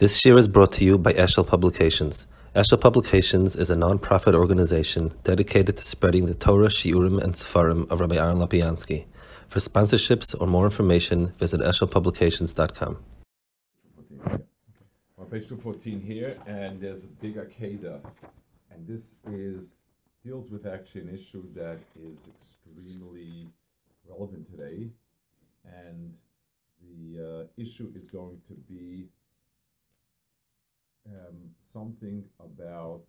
This year is brought to you by Eshel Publications. Eshel Publications is a non-profit organization dedicated to spreading the Torah, Shiurim, and Sefarim of Rabbi Aaron Lapiansky. For sponsorships or more information, visit eshelpublications.com. On page 214 here, and there's a big Akeda, and this is deals with actually an issue that is extremely relevant today, and the uh, issue is going to be um, something about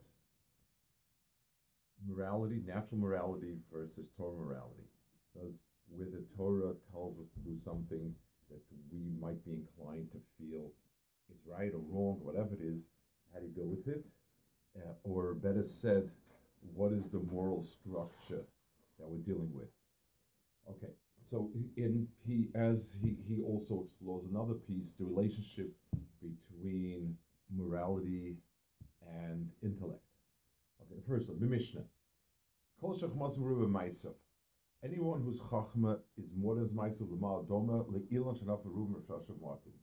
morality, natural morality versus Torah morality. Because where the Torah tells us to do something that we might be inclined to feel is right or wrong, whatever it is, how do you deal with it? Uh, or better said, what is the moral structure that we're dealing with? Okay, so in he as he, he also explores another piece, the relationship between morality and intellect. Okay, first one, the Mishnah. Anyone whose chachma is more than ma'asav l'mal doma le'ilan shenaf l'ruvim r'shashav martin.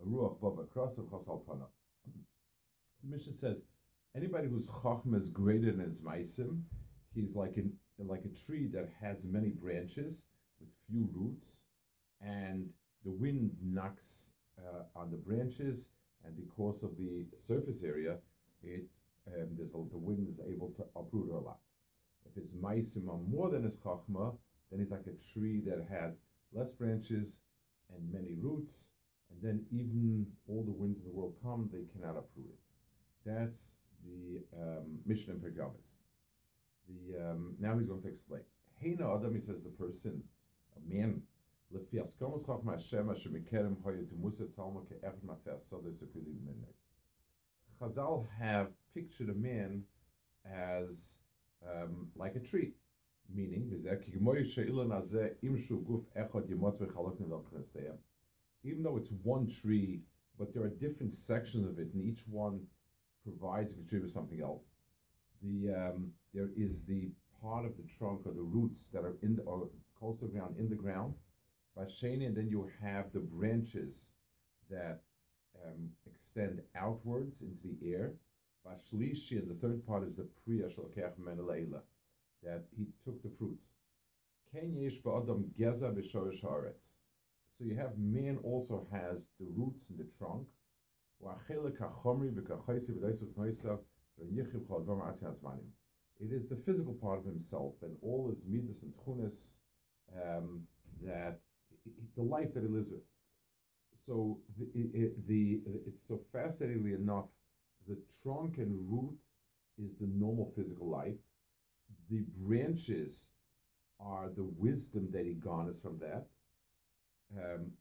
A ruach bava krasav chasal pana. The Mishnah says, anybody whose chachma is greater than his ma'asim, he's like an like a tree that has many branches with few roots, and the wind knocks uh, on the branches, and because of the surface area, it um, there's the wind is able to uproot a lot. If it's maisim more than his chachma, then it's like a tree that has less branches and many roots, and then even all the winds of the world come, they cannot uproot it. That's the um, Mishnah in Pergamis. The um, now he's going to explain. Heina Adam, he says the person, a man. Chazal have pictured a man as um, like a tree, meaning even though it's one tree, but there are different sections of it, and each one provides and contributes something else. The um, there is the part of the trunk or the roots that are in the or coastal ground in the ground. Vasheni, and then you have the branches that um, extend outwards into the air. Vashlishi, and the third part is the Priya Shalkech Meneleila, that he took the fruits. Ken Yesh Ba'adam Geza B'Shorish Haaretz. So you have man also has the roots in the trunk. It is the physical part of himself and all his midas and tchunas um, that the life that he lives with. So the, it, the it's so fascinatingly enough the trunk and root is the normal physical life. The branches are the wisdom that he garners from that. Um,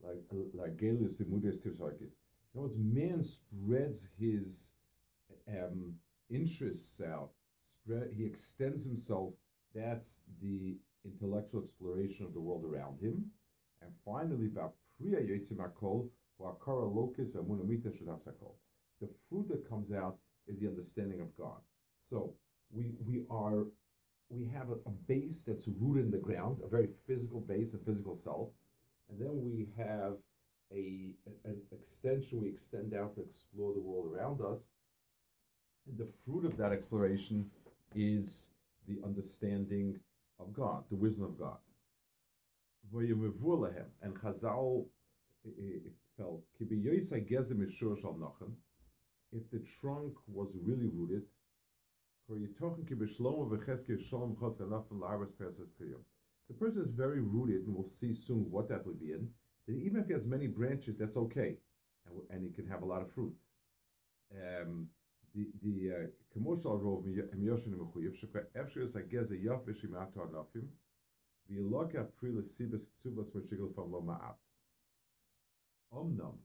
like like Gelius the Mudas Tivsarkis. In other words, man spreads his um, interests out. Spread, he extends himself. That's the intellectual exploration of the world around him. And finally, the fruit that comes out is the understanding of God. So we we are we have a, a, base that's rooted in the ground, a very physical base, a physical self, and then we have a an extension. We extend out to explore the world around us, and the fruit of that exploration is the understanding of God, the wisdom of God. And Chazal eh, eh, eh, felt, if the trunk was really rooted, the person is very rooted, and we'll see soon what that would be in. Then even if he has many branches, that's okay, and, and he can have a lot of fruit. Um, the the uh, commercial rov miyoshin mechuyev shekha efshir is agez a yof v'shimato anofim v'yiloka prila sibas ksubas v'shigel from lo ma'at. Omnam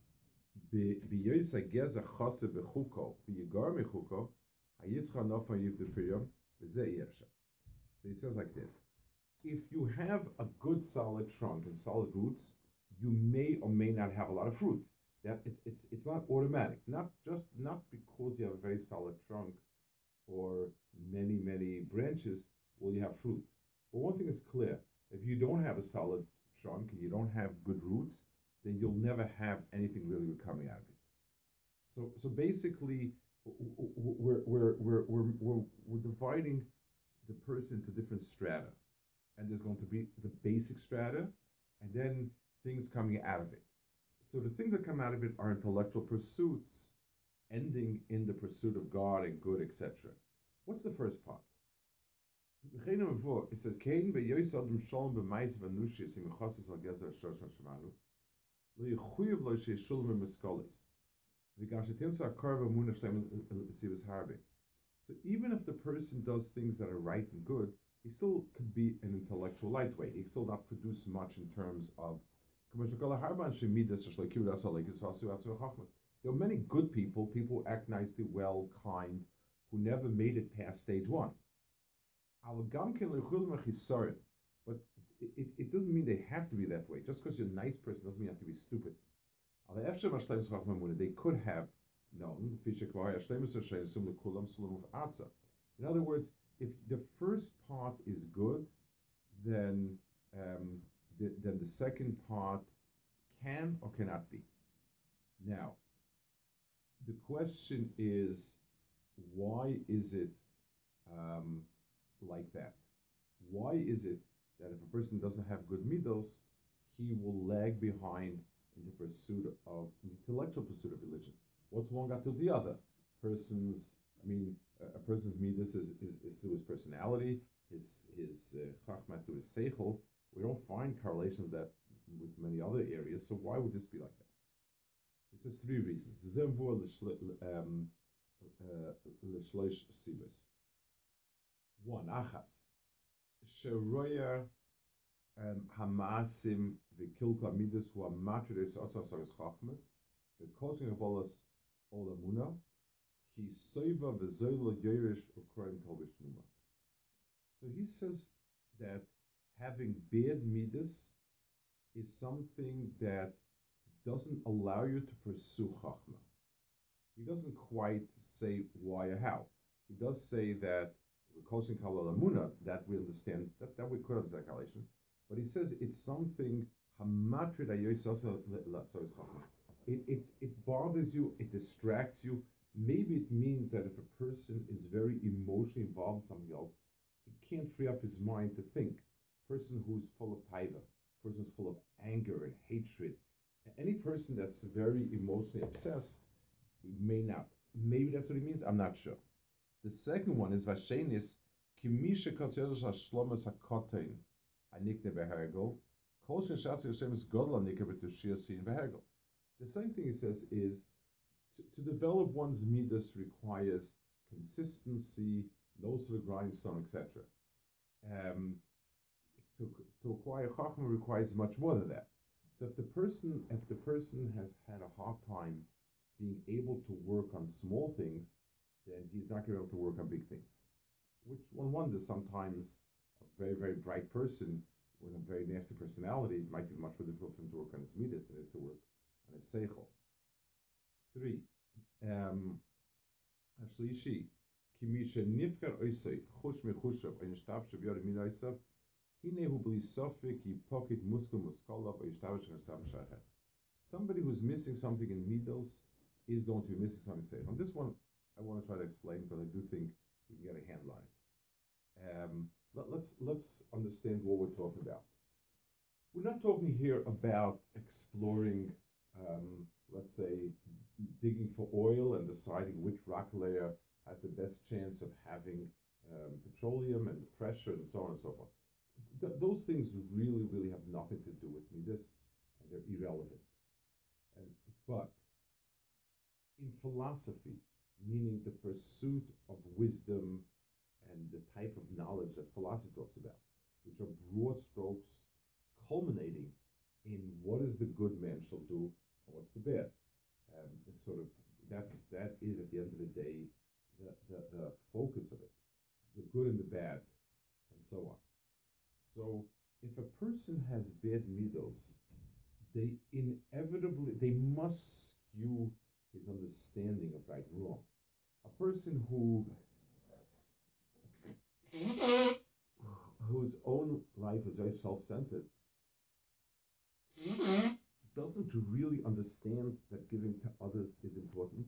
B'yoyis hageza chase b'chuko v'yigar mechuko hayitzcha nofan yiv b'piyom v'zeh yefsha. So he says like this: If you have a good solid trunk and solid roots, you may or may not have a lot of fruit. That it's it's it's not automatic. Not just not because you have a very solid trunk or many many branches will you have fruit. But one thing is clear: if you don't have a solid trunk and you don't have good roots, then you'll never have anything really coming out of it. So, so basically, we're, we're, we're, we're, we're, we're dividing the person into different strata. And there's going to be the basic strata, and then things coming out of it. So the things that come out of it are intellectual pursuits, ending in the pursuit of God and good, etc. What's the first part? It says. So even if the person does things that are right and good, he still could be an intellectual lightweight. He still not produce much in terms of. There are many good people, people who act nicely, well, kind, who never made it past stage one. But it, it doesn't mean they have to be that way. Just because you're a nice person doesn't mean you have to be stupid. They could have known. In other words, if the first part is good, then um, the, then the second part can or cannot be. Now, the question is, why is it um, like that? Why is it that if a person doesn't have good midos, he will lag behind in the pursuit of intellectual pursuit of religion? What's one got to the other? Person's, I mean, a person's midas is, is, is to his personality, his his uh, chachmas to his seichel. We don't find correlations that with many other areas. So why would this be like that? This is three reasons. Um, uh, One, achas. Sheroya um, hamasim v'kilka midas hu amatrides otzas aris chachmas v'kotin avolas olamuna he soiva v'zoyla yerish ukroim tovish numa. So he says that having bad midas is something that doesn't allow you to pursue chachma. He doesn't quite say why or how. He does say that koshin kalalamuna that we understand that, that we could understand calculation, but he says it's something hamatrid it, it, it bothers you, it distracts you. Maybe it means that if a person is very emotionally involved in something else, he can't free up his mind to think. Person who's full of taiva, person who's full of anger and hatred, any person that's very emotionally obsessed, he may not. Maybe that's what he means. I'm not sure. The second one is Vashenis Kimisha Kotzedosh Hashlomas Hakotain Hanikne Behergel Kol Shashas Hashem is Godla Nikebetushia Sin Behergel. The same thing he says is to, to develop one's midas requires consistency, nose to the grindstone, etc. Um, to, to acquire chachma requires much more than that. So if the person if the person has had a hard time being able to work on small things, then he's not going to be able to work on big things. Which one wonders sometimes a very very bright person with a very nasty personality might be much more difficult for him to work on his midas than it is to work on his seichel. Three. Um, השלישי, כי מי שנבחר עושה חוש מחושב או נשתף שביור מן עושה Somebody who's missing something in midos is going to be missing something safe. On this one, I want to try to explain, but I do think we can get a handle on it. Um, let, let's let's understand what we're talking about. We're not talking here about exploring, um, let's say, digging for oil and deciding which rock layer has the best chance of having um, petroleum and pressure and so on and so forth th- those things really, really have nothing to do with me. This and they're irrelevant. And, but in philosophy, meaning the pursuit of wisdom and the type of knowledge that philosophy talks about, which are broad strokes culminating in what is the good man shall do and what's the bad. Um, sort of that's that is at the end of the day the, the, the focus of it, the good and the bad, and so on. So if a person has bad midos, they inevitably they must skew his understanding of right and wrong. A person who whose own life is very self-centered doesn't really understand that giving to others is important.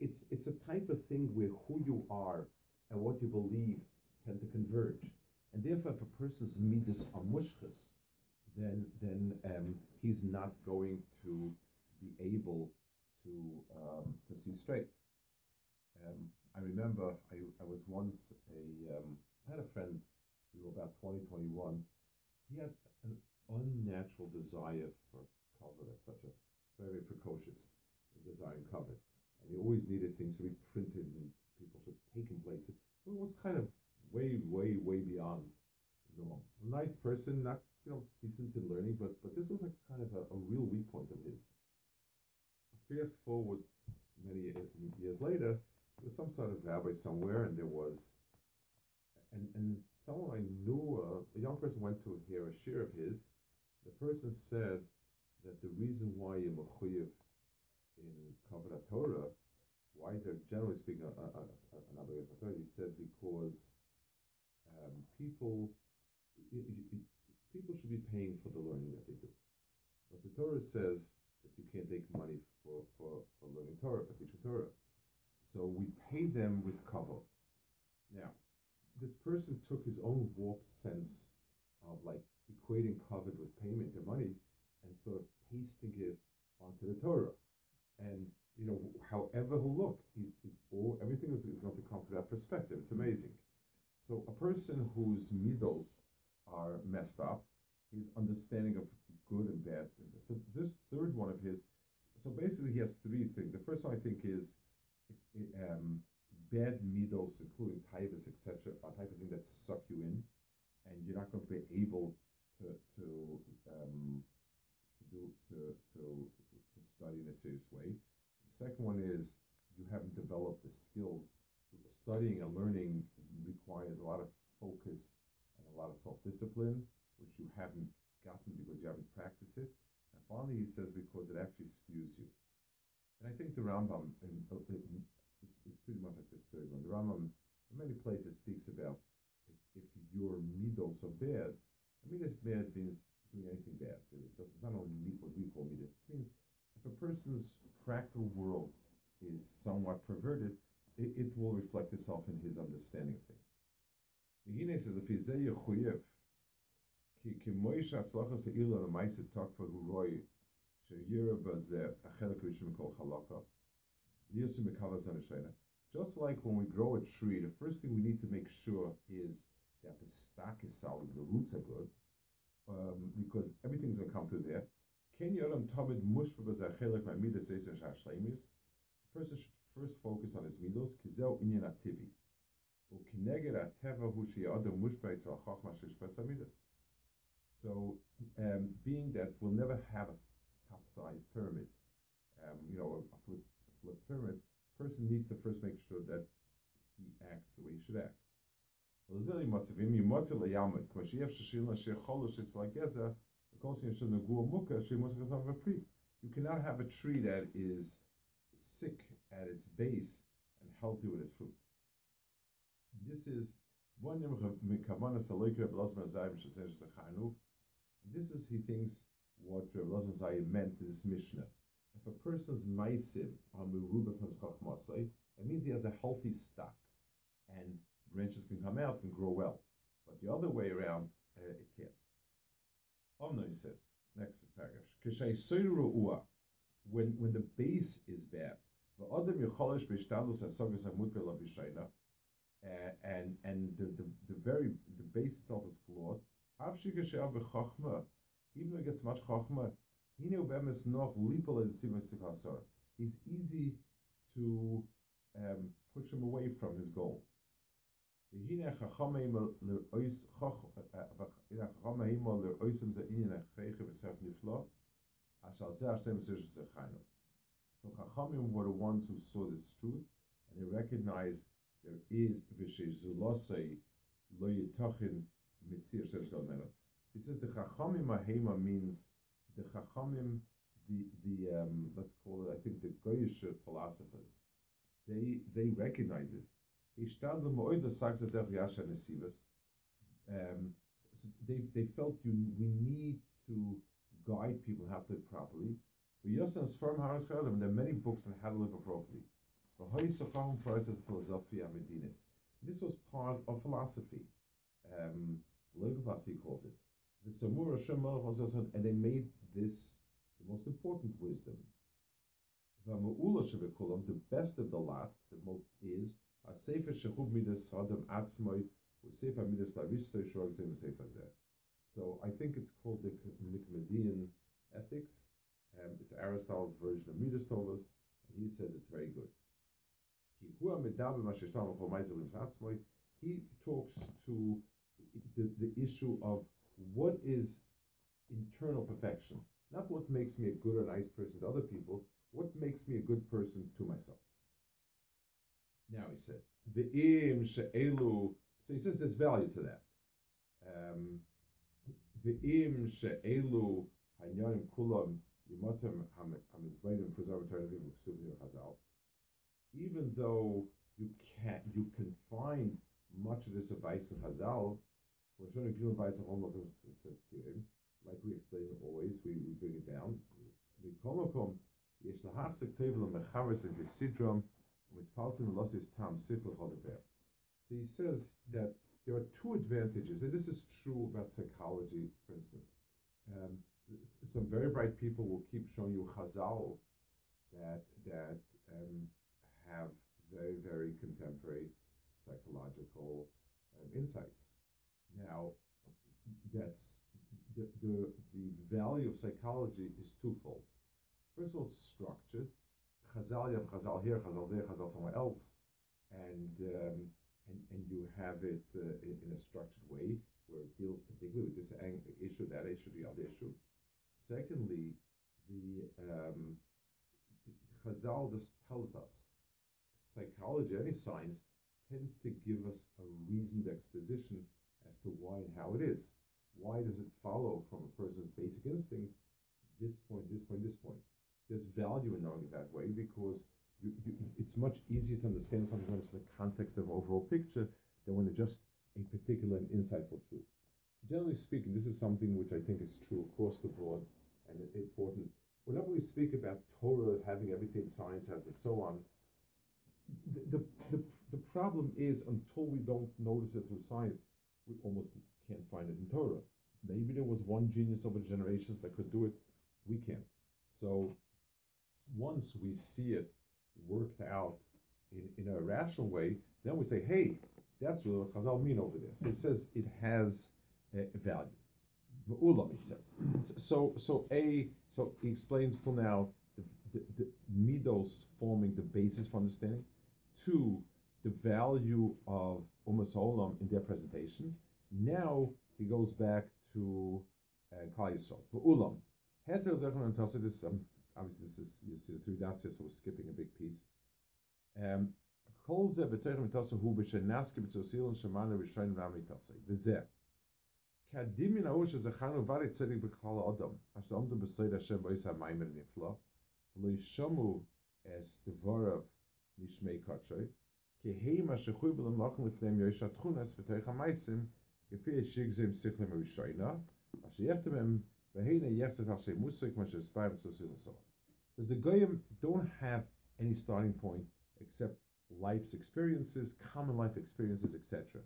It's it's a type of thing where who you are and what you believe tend to converge, and therefore, if a person's midas are mushchas, then then um, he's not going to be able to um, to see straight. Um, I remember I, I was once a um, I had a friend we were about 20, 21. He had an unnatural desire for cover such a very precocious design cover. And he always needed things to be printed and people should take him places. It was kind of way, way, way beyond norm. A nice person, not you know decent in learning, but but this was a kind of a, a real weak point of his. Fast forward many years later, there was some sort of rabbi somewhere, and there was, and and someone I knew, uh, a young person went to hear a shiur of his. The person said that the reason why you're mechuyev in Kavod Torah, why is there generally speaking an obligation Torah? He said because um, people people should be paying for the learning that they do. But the Torah says that you can't take money for, for, for learning Torah, for teaching Torah. So we pay them with kavod. Now, this person took his own warped sense of like equating kavod with payment and money and sort of pasting it onto the Torah. And you know, however he'll look, he's, he's all, everything is, is going to come through that perspective. It's amazing. So a person whose midos are messed up, his understanding of good and bad. So this third one of his, so basically he has three things. The first one I think is um, bad midos, including typhus, etc., a type of thing that suck you in, and you're not going to be able to to um, to do to, to to study in a serious way. The second one is you haven't developed the skills. Studying and learning requires a lot of focus and a lot of self-discipline, which you haven't gotten because you haven't practiced it. And finally, he says because it actually skews you. And I think the Rambam in, in, is, is pretty much like this third one. The Rambam, in many places, speaks about if, if your midos are bad. Mean, it's bad means doing anything bad. Really, it doesn't. It's not only what we call midas. It means if a person's practical world is somewhat perverted, it, it will reflect itself in his understanding of things. Hine says, if he's zeyu chuyev, ki ki moish atzlacha se'ila l'maisa takfa huroi, she'yira a achelak rishim kol halakha, liyosum mikavaz anashayna. Just like when we grow a tree, the first thing we need to make sure is that the stock is solid, the roots are good, um, because everything's going to come through there. Ken yoram tavid mushva b'zeh achelak ma'midas eisen shashleimis. The person should first focus on his midos, Kizel Inyan Ativi. Ateva Etzel Chachma. So, um, being that we'll never have a top-sized pyramid, um, you know, a, a, flip pyramid, person needs to first make sure that he acts the way he should act. You cannot have a tree that is sick at its base and healthy with its fruit. This is one This is, he thinks, what Rabbi meant in this Mishnah. If a person's maisim are it means he has a healthy stock, and branches can come out and grow well. But the other way around, uh, it can't. Omno, he says, next paragraph. When when the base is bad, ועוד other you call it which stands as some as and and the the, the very the base itself is flawed. after you shall be khakhma even if it's not khakhma here we have is not legal in the sense of so easy to um push him away from his goal. we here khakhma him the ois khakh ya khakhma him the ois in the in the khakh the as as So Chachamim were the ones who saw this truth, and they recognized there is v'shezulosei lo yitachin mitzir So he says the Chachamim Ahema means the Chachamim, the the um, let's call it, I think the Goyish philosophers, they they recognize this. Um, so they, they felt you, we need to guide people how to live properly. But Yosef Sfarim Haras Chayalim, there are many books on how to live appropriately. This was part of philosophy. Um, political philosophy calls it. The Samur Hashem and they made this the most important wisdom. The best of the lot, the most is sefer shechub midas adam atzmoy usefer midas shrog zeh So I think it's called the Nicomachean Ethics. Um, it's Aristotle's version of Midas Tovas, and he says it's very good. He talks to the, the issue of what is internal perfection, not what makes me a good or nice person to other people, what makes me a good person to myself. Now he says, the im she'elu, so he says there's value to that. Um, the im she'elu hanyanim kulam Even though you can you can find much of this advice in Chazal, like we explain always, we, we bring it down. So he says that there are two advantages, and this is true about psychology, for instance. Um, some very bright people will keep showing you Chazal that that um, have very very contemporary psychological um, insights. Now, that's the, the the value of psychology is twofold. First of all, it's structured. Chazal, you have Chazal here, Chazal there, Chazal somewhere else, and um, and and you have it uh, in, in, a structured way where it deals particularly with this issue, that issue, the other issue. Secondly, the um, Chazal just tells us psychology, any science, tends to give us a reasoned exposition as to why and how it is. Why does it follow from a person's basic instincts this point, this point, this point? there's value in knowing it that way because you, you, it's much easier to understand something when it's the context of overall picture than when it's just a particular and insightful truth. Generally speaking, this is something which I think is true across the board and important. Whenever we speak about Torah having everything science has and so on, the, the, the, the problem is until we don't notice it through science, we almost can't find it in Torah. Maybe there was one genius over generations that could do it. We can't. So once we see it worked out in, in a rational way, then we say, hey, that's what Chazal mean over there. So it says it has a value. Veulam, he says. So, so a so he explains till now the, the, the midos forming the basis for understanding. Two, the value of umas olam in their presentation. Now he goes back to uh, Kal Yisrael. Ulam. Heter zechon and Tosa. This um, obviously this is you see the three dots here, so we're skipping a big piece. Um, Kol ze b'teichem Tosa hu b'shenaski b'tzosil and shemana b'shein v'amitosa. V'zeh. Kadim Omdu Hashem Lo Es Mishmei Kotshoi Kehei Ma Shechui V'Toich Yishig Zim Musik Ma Shespayim Because the Goyim don't have any starting point except life's experiences, common life experiences, etc.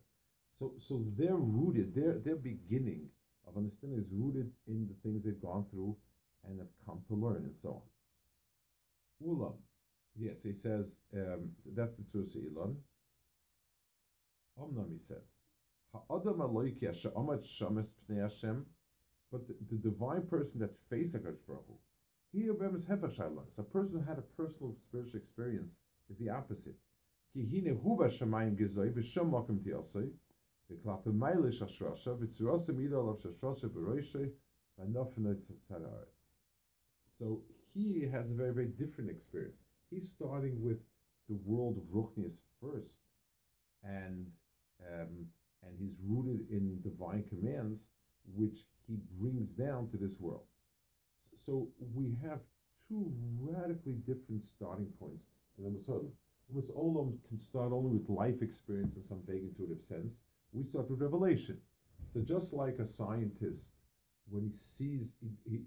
So, so they're rooted, their, their beginning of understanding is rooted in the things they've gone through and have come to learn and so on. Ulam. Yes, he says, um, that's the Tzusa Ilan. Omnam, he says, Ha'adam aloiki asher shames pnei Hashem but the, the divine person that faced HaKadosh Baruch Hu, he is hefach So a person who had a personal spiritual experience is the opposite. Ki hine huba shamayim gezoi v'shom makom tiyasoi So he has a very, very different experience. He's starting with the world of Ruchnius first, and um, and he's rooted in divine commands, which he brings down to this world. So we have two radically different starting points in. Umas Olam can start only with life experience in some vague intuitive sense. We with revelation. So just like a scientist, when he sees, he, he,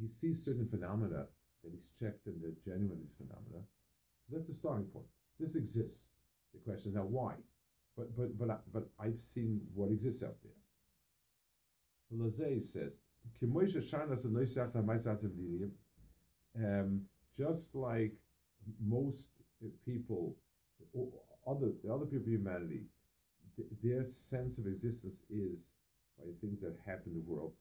he sees certain phenomena that he's checked and they're genuine these phenomena. So that's the starting point. This exists. The question is now why? But but but but I've seen what exists out there. Lazay says, um, just like most people, other the other people of humanity, th- their sense of existence is by the things that happen in the world.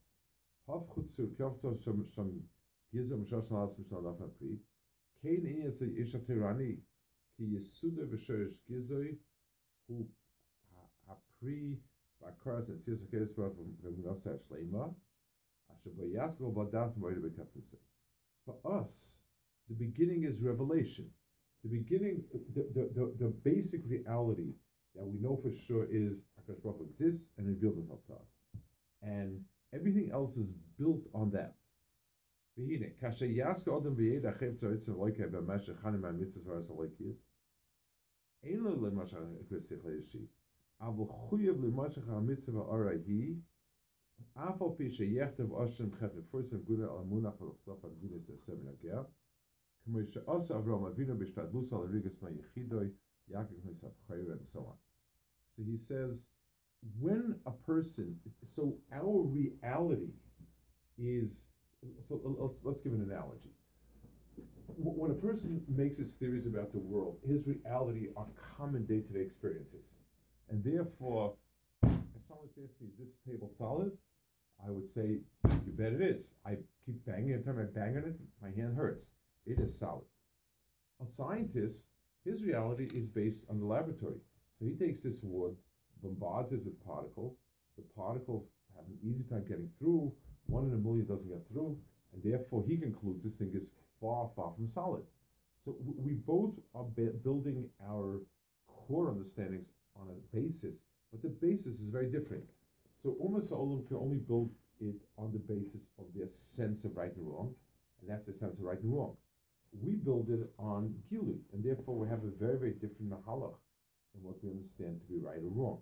For us, the beginning is revelation. The beginning, the, the, the, the basic reality that we know for sure is Akash Baruch exists and revealed himself to us. And everything else is built on that. And so on. So he says, when a person, so our reality is, so let's, let's give an analogy. When a person makes his theories about the world, his reality are common day to day experiences. And therefore, if someone asks me, is this table solid? I would say, you bet it is. I keep banging it, every time I bang on it, my hand hurts. It is solid. A scientist his reality is based on the laboratory. So he takes this wood, bombards it with particles. The particles have an easy time getting through one in a million doesn't get through, and therefore he concludes this thing is far, far from solid. So we both are building our core understandings on a basis, but the basis is very different. So Ummah Sa'olam can only build it on the basis of their sense of right and wrong, and that's the sense of right and wrong. We build it on Gilu, and therefore we have a very, very different Mahalach in what we understand to be right or wrong.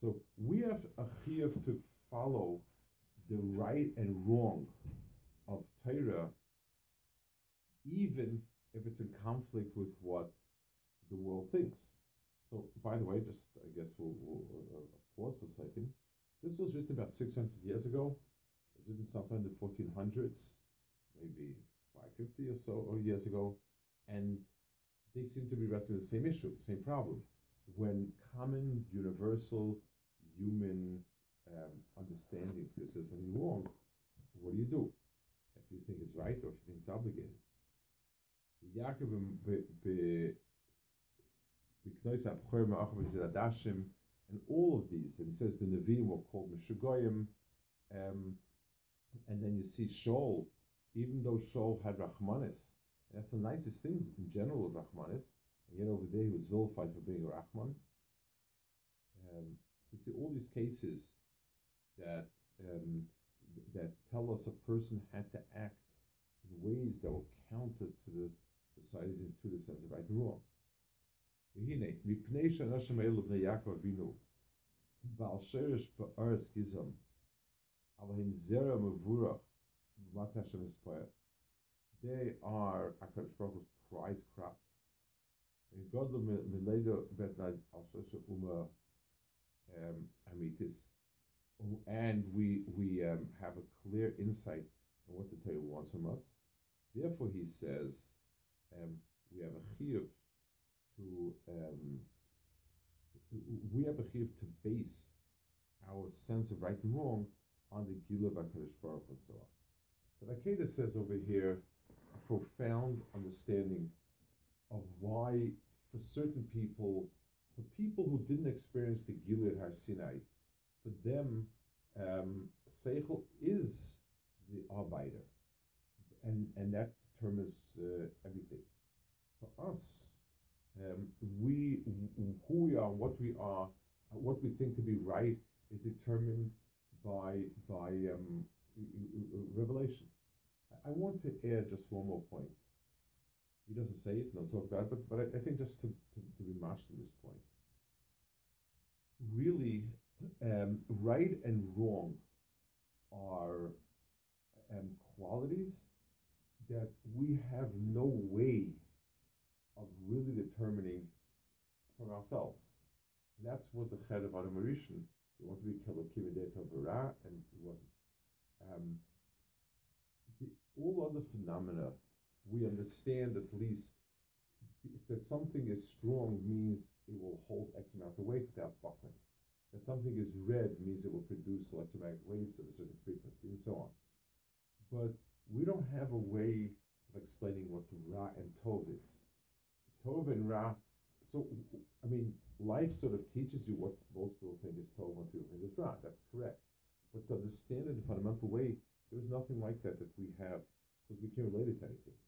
So we have a chiyuv to follow the right and wrong of Torah, even if it's in conflict with what the world thinks. So, by the way, just I guess we'll, we'll uh, pause for a second. This was written about 600 years ago. It was written sometime in the 1400s, maybe 550 or so or years ago, and they seem to be wrestling the same issue, same problem. When common, universal, human um, understandings, because there's something wrong, what do you do? If you think it's right or if you think it's obligated. And all of these, and it says the Nevi'im were called Meshugoyim, um, and then you see Shaul even though Shaul had Rahmanis, that's the nicest thing in general of Rahmanis, and yet over there he was vilified for being a Rahman. Um, so see all these cases that um, that tell us a person had to act in ways that were counter to the society's intuitive sense of right and wrong. והנה, מפני שאנשים האלו בני יעקב אבינו, בעל שרש בארץ גזעם, אבל הם זרע מבורך what Hashem is for. They are HaKadosh Baruch Hu's prize crop. Godlu miledo betnad al uma um, amitis, and we we um, have a clear insight on what the Torah wants from us. Therefore, he says um, we have a chiyuv to um, we have a chiyuv to base our sense of right and wrong on the Gila of HaKadosh Baruch and so on. So Akeda says over here a profound understanding of why, for certain people, for people who didn't experience the Gilead Har Sinai, for them, um, Seichel is the Arbeiter, and, and that determines uh, everything. We, who we are, what we are, what we think to be right is determined by by um, revelation. I want to add just one more point. he doesn't say it, and I'll talk about it, but, but I, I think just to, to, to be mashed at this point, really, um, right and wrong are um, qualities that we have no way of really determining from ourselves. And that's was the head of Adam Rishon. He wanted to be Kelokividet of Ra, and he wasn't. Um, the, all other phenomena, we understand at least is that something is strong means it will hold X amount of weight without buckling. That something is red means it will produce electromagnetic waves of a certain frequency, and so on. But we don't have a way of explaining what Ra and Tov is. Tov and Ra, so, I mean, life sort of teaches you what most people think is Tov, what people think is. That's correct. But to understand it in a fundamental way, there's nothing like that that we have, because we can't relate it to anything.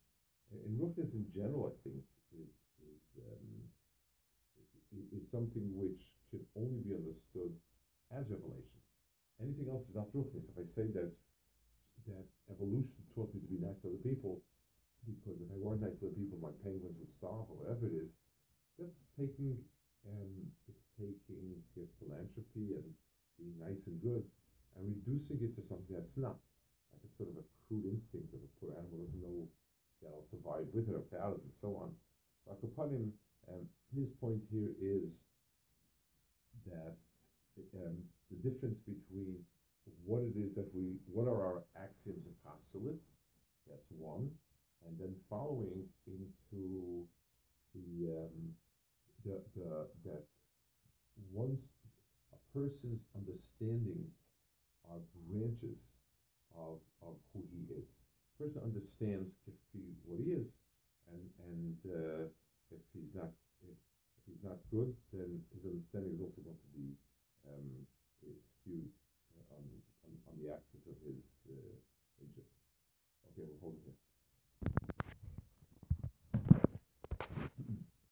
And Ruchnis in general, I think, is, is, um, is something which can only be understood as revelation. Anything else is not Ruchnis. If I say that that evolution taught me to be nice to other people, because if I weren't nice to other people, my penguins would starve or whatever it is. That's taking um, it's taking philanthropy and being nice and good and reducing it to something that's not. Like it's sort of a crude instinct of a poor animal doesn't know that I'll survive with it or without it and so on. Akapanim, um, his point here is that um, the difference between what it is that we, what are our axioms and postulates, that's one, and then following into the, um, the, the, that once a person's understandings are branches of, of who he is. a Person understands what he is, and and uh, if he's not if, if, he's not good, then his understanding is also going to be um, skewed uh, on, on, on the axis of his uh, interests. Okay, we'll hold it here.